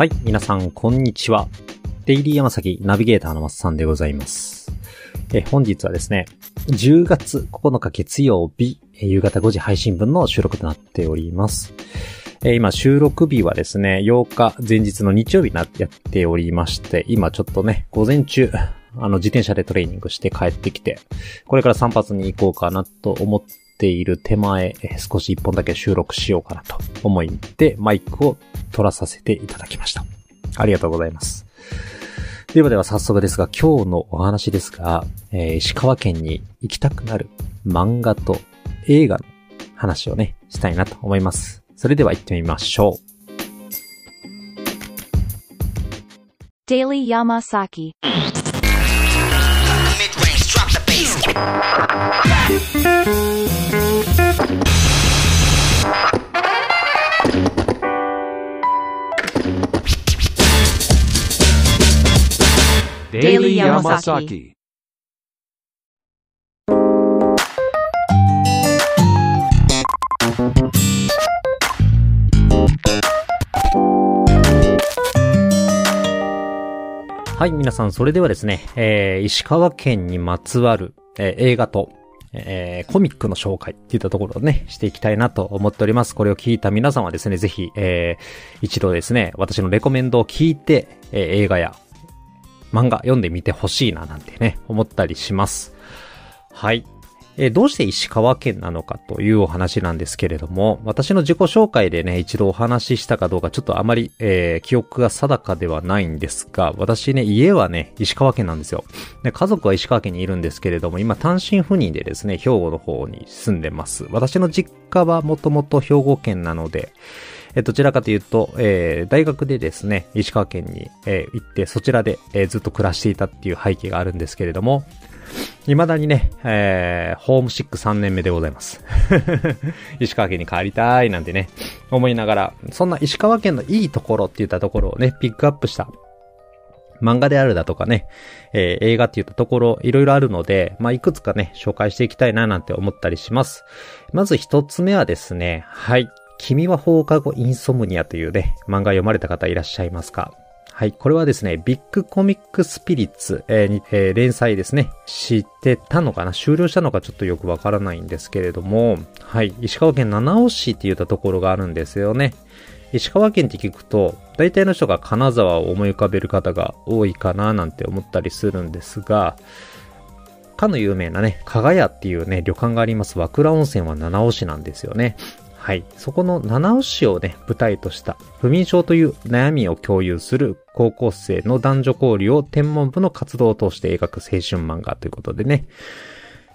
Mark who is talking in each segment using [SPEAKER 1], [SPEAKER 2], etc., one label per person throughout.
[SPEAKER 1] はい、皆さん、こんにちは。デイリー山崎ナビゲーターのマスさんでございます。え、本日はですね、10月9日月曜日、夕方5時配信分の収録となっております。え今、収録日はですね、8日前日の日曜日になやっておりまして、今ちょっとね、午前中、あの、自転車でトレーニングして帰ってきて、これから散髪に行こうかなと思っている手前、え少し一本だけ収録しようかなと思いで、マイクを取らさせていただきました。ありがとうございます。ではでは早速ですが、今日のお話ですが、えー石川県に行きたくなる漫画と映画の話をね、したいなと思います。それでは行ってみましょう。
[SPEAKER 2] Daily Yamasaki. Yamasaki.
[SPEAKER 1] はい、皆さん、それではですね、えー石川県にまつわる、えー映画と、えーコミックの紹介っていったところをね、していきたいなと思っております。これを聞いた皆さんはですね、ぜひ、えー一度ですね、私のレコメンドを聞いて、えー映画や漫画読んでみてほしいななんてね、思ったりします。はい。えどうして石川県なのかというお話なんですけれども、私の自己紹介でね、一度お話ししたかどうか、ちょっとあまり、えー記憶が定かではないんですが、私ね、家はね、石川県なんですよ。で、家族は石川県にいるんですけれども、今単身赴任でですね、兵庫の方に住んでます。私の実家はもともと兵庫県なので、えどちらかというと、えー大学でですね、石川県に、えー行って、そちらで、えーずっと暮らしていたっていう背景があるんですけれども、未だにね、えー、ホームシック3年目でございます。石川県に帰りたいなんてね、思いながら、そんな石川県のいいところって言ったところをね、ピックアップした漫画であるだとかね、えー映画って言ったところ、いろいろあるので、まあ、いくつかね、紹介していきたいななんて思ったりします。まず一つ目はですね、はい。君は放課後インソムニアというね、漫画読まれた方いらっしゃいますか？はい。これはですね、ビッグコミックスピリッツ、えーにえー連載ですね。知ってたのかな？終了したのかちょっとよくわからないんですけれども、はい。石川県七尾市って言ったところがあるんですよね。石川県って聞くと、大体の人が金沢を思い浮かべる方が多いかななんて思ったりするんですが、かの有名なね、加賀屋っていうね、旅館があります和倉温泉は七尾市なんですよね。はい。そこの七尾市をね、舞台とした、不眠症という悩みを共有する高校生の男女交流を天文部の活動を通して描く青春漫画ということでね。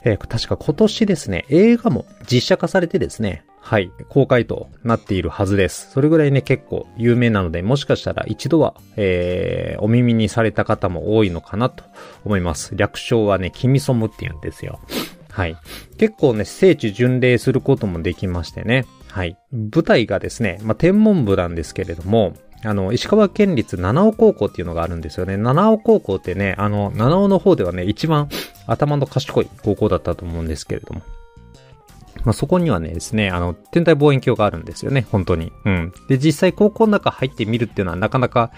[SPEAKER 1] えー確か今年ですね、映画も実写化されてですね、はい、公開となっているはずです。それぐらいね、結構有名なので、もしかしたら一度は、えー、お耳にされた方も多いのかなと思います。略称はね、君ソムって言うんですよ。はい。結構ね、聖地巡礼することもできましてね。はい。舞台がですね、まあ、天文部なんですけれども、あの、石川県立七尾高校っていうのがあるんですよね。七尾高校ってね、あの、七尾の方ではね、一番頭の賢い高校だったと思うんですけれども。まあ、そこにはねですね、あの、天体望遠鏡があるんですよね、本当に。うん。で、実際高校の中入ってみるっていうのはなかなか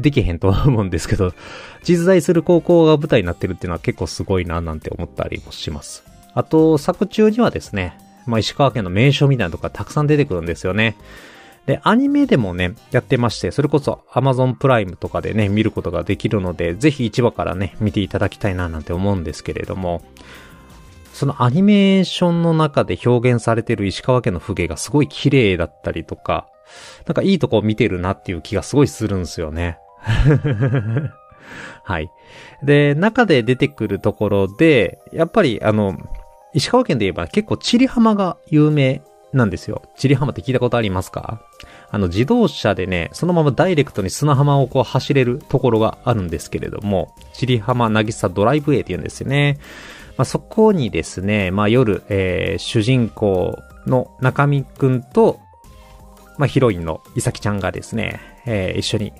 [SPEAKER 1] できへんと思うんですけど、実在する高校が舞台になってるっていうのは結構すごいななんて思ったりもします。あと、作中にはですね、まあ、石川県の名所みたいなとこがたくさん出てくるんですよね。で、アニメでもね、やってまして、それこそ Amazon プライムとかでね、見ることができるので、ぜひ1話からね、見ていただきたいななんて思うんですけれども、そのアニメーションの中で表現されてる石川県の風景がすごい綺麗だったりとか、なんかいいとこを見てるなっていう気がすごいするんですよね。はい。で、中で出てくるところで、やっぱりあの、石川県で言えば結構チリ浜が有名なんですよ。チリ浜って聞いたことありますか？あの自動車でね、そのままダイレクトに砂浜をこう走れるところがあるんですけれども、チリ浜なぎさドライブウェイって言うんですよね。まあ、そこにですね、まあ夜、えー主人公の中見くんと、まあヒロインのいさきちゃんがですね、えー一緒に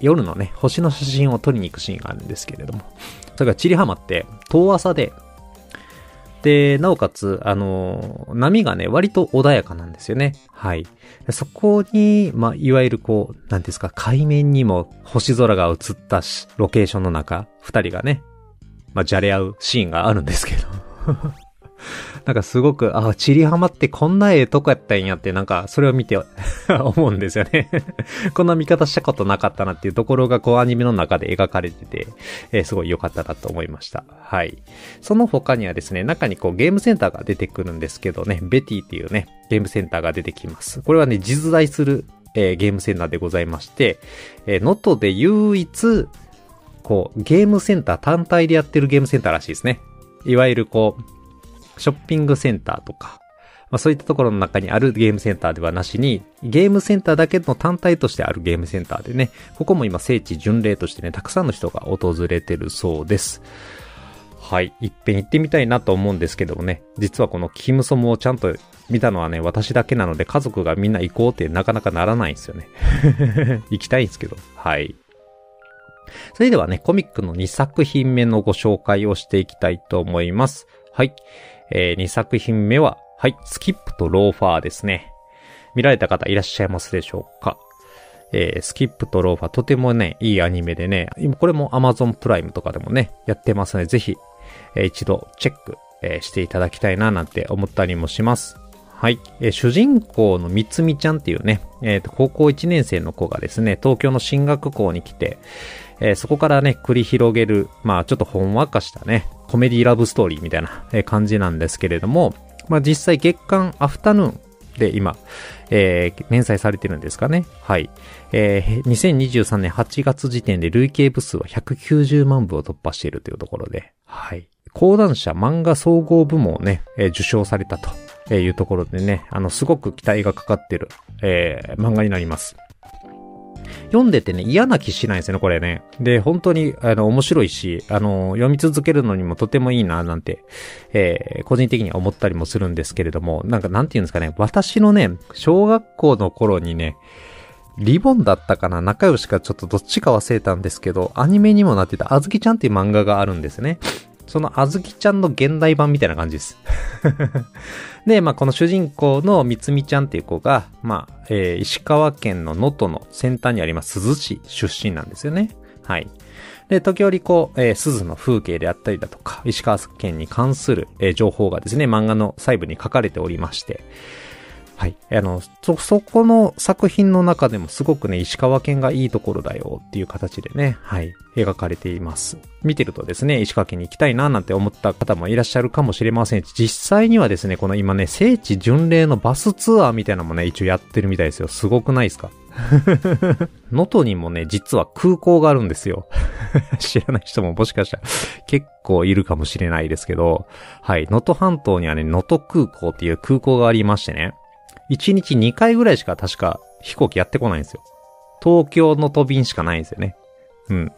[SPEAKER 1] 夜のね、星の写真を撮りに行くシーンがあるんですけれども、それからチリ浜って遠浅で、で、なおかつ、あの、波がね、割と穏やかなんですよね。はい。そこに、まあ、いわゆるこう、なんですか、海面にも星空が映ったし、ロケーションの中、二人がね、まあ、じゃれ合うシーンがあるんですけど。なんかすごく、あ、チリハマってこんなええとこやったんやって、なんかそれを見て 思うんですよね こんな見方したことなかったなっていうところがこうアニメの中で描かれてて、えーすごい良かったなと思いました。はい。その他にはですね、中にこうゲームセンターが出てくるんですけどね、ベティっていうね、ゲームセンターが出てきます。これはね、実在する、えーゲームセンターでございまして、えー、能登で唯一、こう、ゲームセンター単体でやってるゲームセンターらしいですね。いわゆるこう、ショッピングセンターとか、まあそういったところの中にあるゲームセンターではなしに、ゲームセンターだけの単体としてあるゲームセンターでね、ここも今聖地巡礼としてね、たくさんの人が訪れてるそうです。はい。いっぺん行ってみたいなと思うんですけどもね、実はこのキムソムをちゃんと見たのはね、私だけなので家族がみんな行こうってなかなかならないんですよね。行きたいんですけど。はい。それではね、コミックの2作品目のご紹介をしていきたいと思います。はい。えー、2作品目は、はい、スキップとローファーですね。見られた方いらっしゃいますでしょうか？えー、スキップとローファーとてもね、いいアニメでね、今これも Amazon プライムとかでもね、やってますので、ぜひ、えー一度チェック、えーしていただきたいななんて思ったりもします。はい。えー主人公のみつみちゃんっていうね、えーと高校1年生の子がですね、東京の進学校に来て、えーそこからね、繰り広げる、まあちょっとほんわかしたね、コメディラブストーリーみたいな感じなんですけれども、まあ実際月間アフタヌーンで今、えー連載されてるんですかね。はい。えー2023年8月時点で累計部数は190万部を突破しているというところで、はい。講談社漫画総合部門をね、えー受賞されたというところでね、あの、すごく期待がかかってる、えー漫画になります。読んでてね、嫌な気しないですよね、これね。で、本当に、あの、面白いし、あの、読み続けるのにもとてもいいな、なんて、えー個人的には思ったりもするんですけれども、なんか、なんて言うんですかね、私のね、小学校の頃にね、リボンだったかな仲良しかちょっとどっちか忘れたんですけど、アニメにもなってたあずきちゃんっていう漫画があるんですね。そのあずきちゃんの現代版みたいな感じです。で、まあ、この主人公のみつみちゃんっていう子が、まあ、えー石川県の能登の先端にあります鈴市出身なんですよね。はい。で、時折こう、えー鈴の風景であったりだとか、石川県に関する、えー情報がですね、漫画の細部に書かれておりまして、はい。あの、そ、そこの作品の中でもすごくね、石川県がいいところだよっていう形でね、はい、描かれています。見てるとですね、石川県に行きたいななんて思った方もいらっしゃるかもしれませんし、実際にはですね、この今ね、聖地巡礼のバスツアーみたいなのもね、一応やってるみたいですよ。すごくないですか？能登にもね、実は空港があるんですよ。知らない人ももしかしたら結構いるかもしれないですけど、はい、能登半島にはね、能登空港っていう空港がありましてね、1日2回ぐらいしか確か飛行機やってこないんですよ。東京の飛びんしかないんですよね。うん。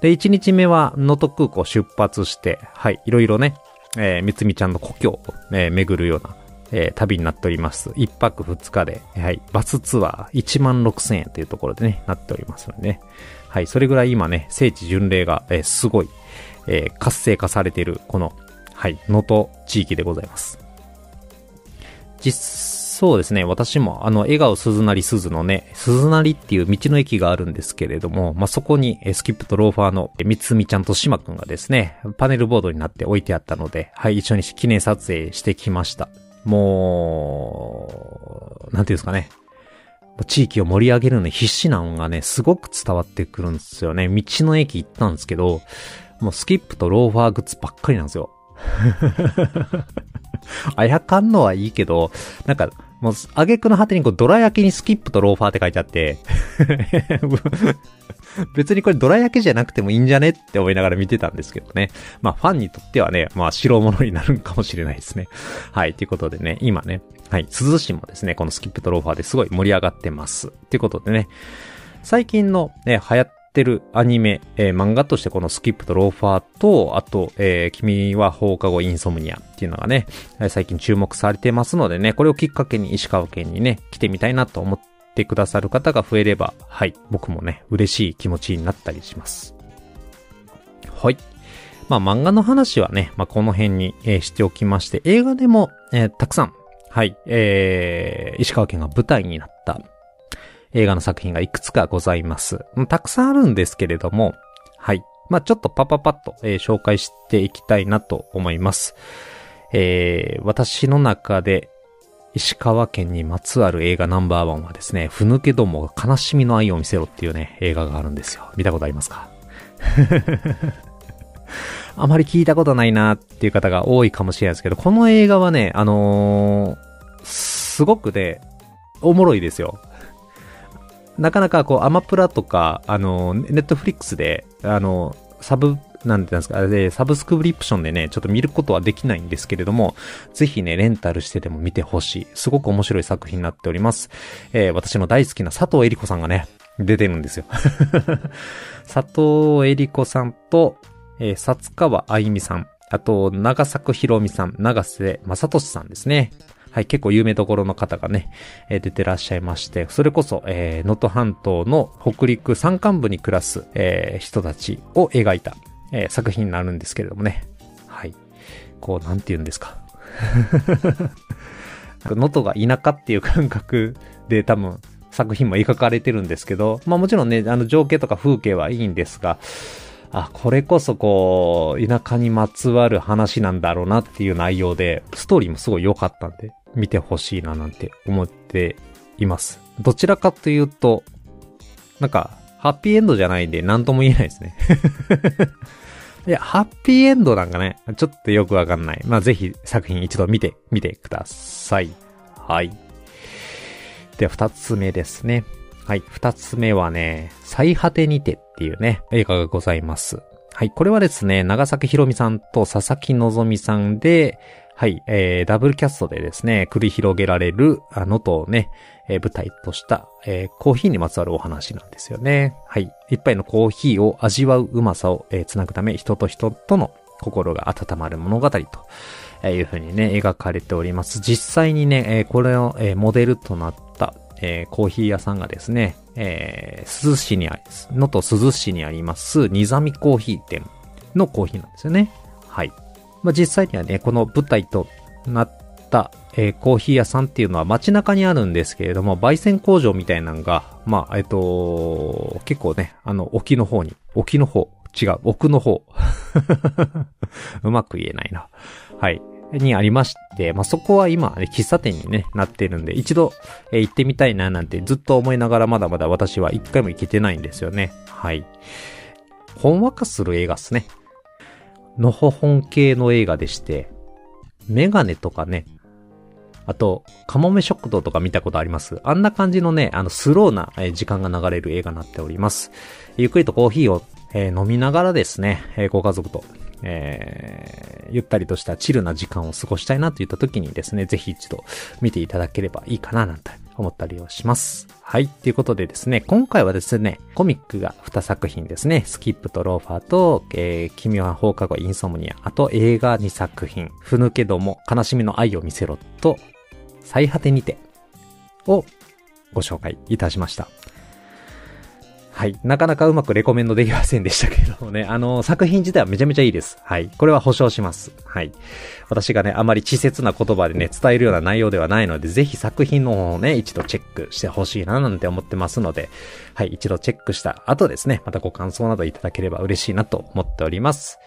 [SPEAKER 1] で、1日目は能登空港出発して、はい、いろいろね、えー、みつみちゃんの故郷を、えー巡るような、えー旅になっております。1泊2日で、はい、バスツアー1万6000円というところでね、なっておりますのでね。はい、それぐらい今ね、聖地巡礼が、えーすごい、えー活性化されている、この、はい、能登地域でございます。実、そうですね。私も、あの、笑顔鈴なり鈴のね、鈴なりっていう道の駅があるんですけれども、まあ、そこに、スキップとローファーの、えみつみちゃんとしまくんがですね、パネルボードになって置いてあったので、はい、一緒に記念撮影してきました。もう、なんていうんですかね。地域を盛り上げるのに必死なのがね、すごく伝わってくるんですよね。道の駅行ったんですけど、もうスキップとローファーグッズばっかりなんですよ。あやかんのはいいけど、なんか、もう、挙句の果てにこう、ドラ焼きにスキップとローファーって書いてあって、別にこれドラ焼きじゃなくてもいいんじゃねって思いながら見てたんですけどね。まあ、ファンにとってはね、まあ、白物になるんかもしれないですね。はい、ということでね、今ね、はい、鈴市もですね、このスキップとローファーですごい盛り上がってます。ということでね、最近のね、流行ってるアニメ、えー漫画としてこのスキップとローファーと、あと、えー君は放課後インソムニアっていうのがね、え最近注目されてますのでね、これをきっかけに石川県にね、来てみたいなと思ってくださる方が増えれば、はい、僕もね、嬉しい気持ちになったりします。はい。まあ漫画の話はね、まあこの辺に、えーしておきまして、映画でも、えーたくさん、はい、えー、石川県が舞台になった映画の作品がいくつかございます。たくさんあるんですけれども、はい。まあちょっとパパパッと、えー紹介していきたいなと思います。えー、私の中で、石川県にまつわる映画ナンバーワンはですね、ふぬけどもが悲しみの愛を見せろっていうね、映画があるんですよ。見たことありますか？あまり聞いたことないなっていう方が多いかもしれないですけど、この映画はね、あのーすごくね、おもろいですよ。なかなかこう、アマプラとか、あの、ネットフリックスで、あのサブ、なんて言うんですか、で、サブスクリプションでね、ちょっと見ることはできないんですけれども、ぜひね、レンタルしてでも見てほしい。すごく面白い作品になっております。えー私の大好きな佐藤恵里子さんがね、出てるんですよ。佐藤恵里子さんと、えー、薩川あゆみさん、あと、長作ひろみさん、長瀬正俊さんですね。はい、結構有名どころの方がね、えー出てらっしゃいまして、それこそ、えー能登半島の北陸山間部に暮らす、えー人たちを描いた、え作品になるんですけれどもね。はい。こう、なんて言うんですか。能登が田舎っていう感覚で多分作品も描かれてるんですけど、まあもちろんね、あの情景とか風景はいいんですが、あ、これこそこう、田舎にまつわる話なんだろうなっていう内容で、ストーリーもすごい良かったんで、見てほしいななんて思っています。どちらかというと、なんか、ハッピーエンドじゃないんで何とも言えないですね。いや、ハッピーエンドなんかね、ちょっとよくわかんない。まあ、ぜひ作品一度見て、見てください。はい。では、二つ目ですね。はい。二つ目はね、最果てにてっていうね、映画がございます。はい。これはですね、長崎ひろみさんと佐々木希さんで、はい、えー、ダブルキャストでですね、繰り広げられる、あのとね、えー舞台とした、えーコーヒーにまつわるお話なんですよね。はい。一杯のコーヒーを味わううまさを、えーつなぐため、人と人との心が温まる物語とえーいう風にね、描かれております。実際にね、えーこれを、えーモデルとなった、えーコーヒー屋さんがですね、えー、鈴市にあります、能登鈴市にあります、ニザミコーヒー店のコーヒーなんですよね。はい。まあ、実際にはね、この舞台となった、えーコーヒー屋さんっていうのは街中にあるんですけれども、焙煎工場みたいなのが、まあ、えっ、と、結構ね、あの、沖の方に、沖の方、違う、奥の方。うまく言えないな。はい。にありまして、まあ、そこは今、喫茶店にね、なってるんで、一度、えー行ってみたいななんてずっと思いながらまだまだ私は一回も行けてないんですよね。はい。ほんわかする映画っすね。のほほん系の映画でして、メガネとかね、あと、カモメ食堂とか見たことあります？あんな感じのね、あの、スローな時間が流れる映画になっております。ゆっくりとコーヒーを、えー飲みながらですね、えーご家族と、えーゆったりとしたチルな時間を過ごしたいなといった時にですね、ぜひ一度見ていただければいいかななんて思ったりをします。はい。ということでですね、今回はですね、コミックが2作品ですね、スキップとローファーと、えー、君は放課後インソムニア、あと映画2作品、ふぬけども悲しみの愛を見せろと、最果てにてをご紹介いたしました。はい。なかなかうまくレコメンドできませんでしたけれどもね。あの、作品自体はめちゃめちゃいいです。はい。これは保証します。はい。私がね、あまり稚拙な言葉でね、伝えるような内容ではないので、ぜひ作品の方をね、一度チェックしてほしいななんて思ってますので、はい。一度チェックした後ですね、またご感想などいただければ嬉しいなと思っております。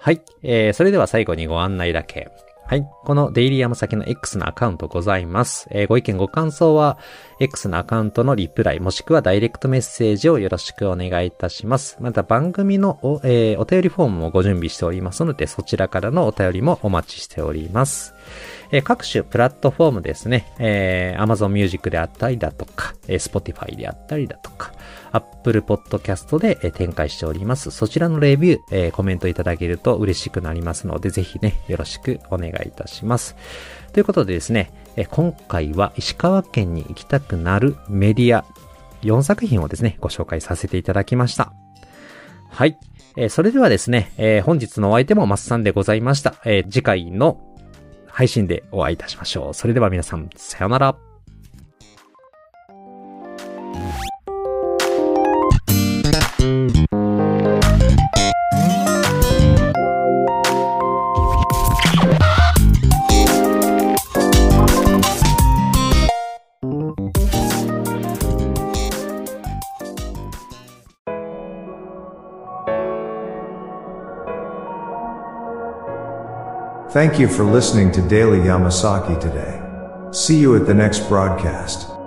[SPEAKER 1] はい。えー、それでは最後にご案内だけ。はい。このデイリーヤマサキの X のアカウントございます。えーご意見ご感想は、X のアカウントのリプライ、もしくはダイレクトメッセージをよろしくお願いいたします。また番組のお,、えーお便りフォームもご準備しておりますので、そちらからのお便りもお待ちしております。えー各種プラットフォームですね、えー Amazon Music であったりだとか、えー Spotify であったりだとか、Apple Podcast で展開しております。そちらのレビュー、コメントいただけると嬉しくなりますので、ぜひね、よろしくお願いいたします。ということでですね、今回は石川県に行きたくなるメディア4作品をですね、ご紹介させていただきました。はい。えーそれではですね、えー本日のお相手もマッサンでございました。えー次回の配信でお会いいたしましょう。それでは皆さん、さよなら。
[SPEAKER 3] Thank you for listening to Daily Yamasaki today. See you at the next broadcast.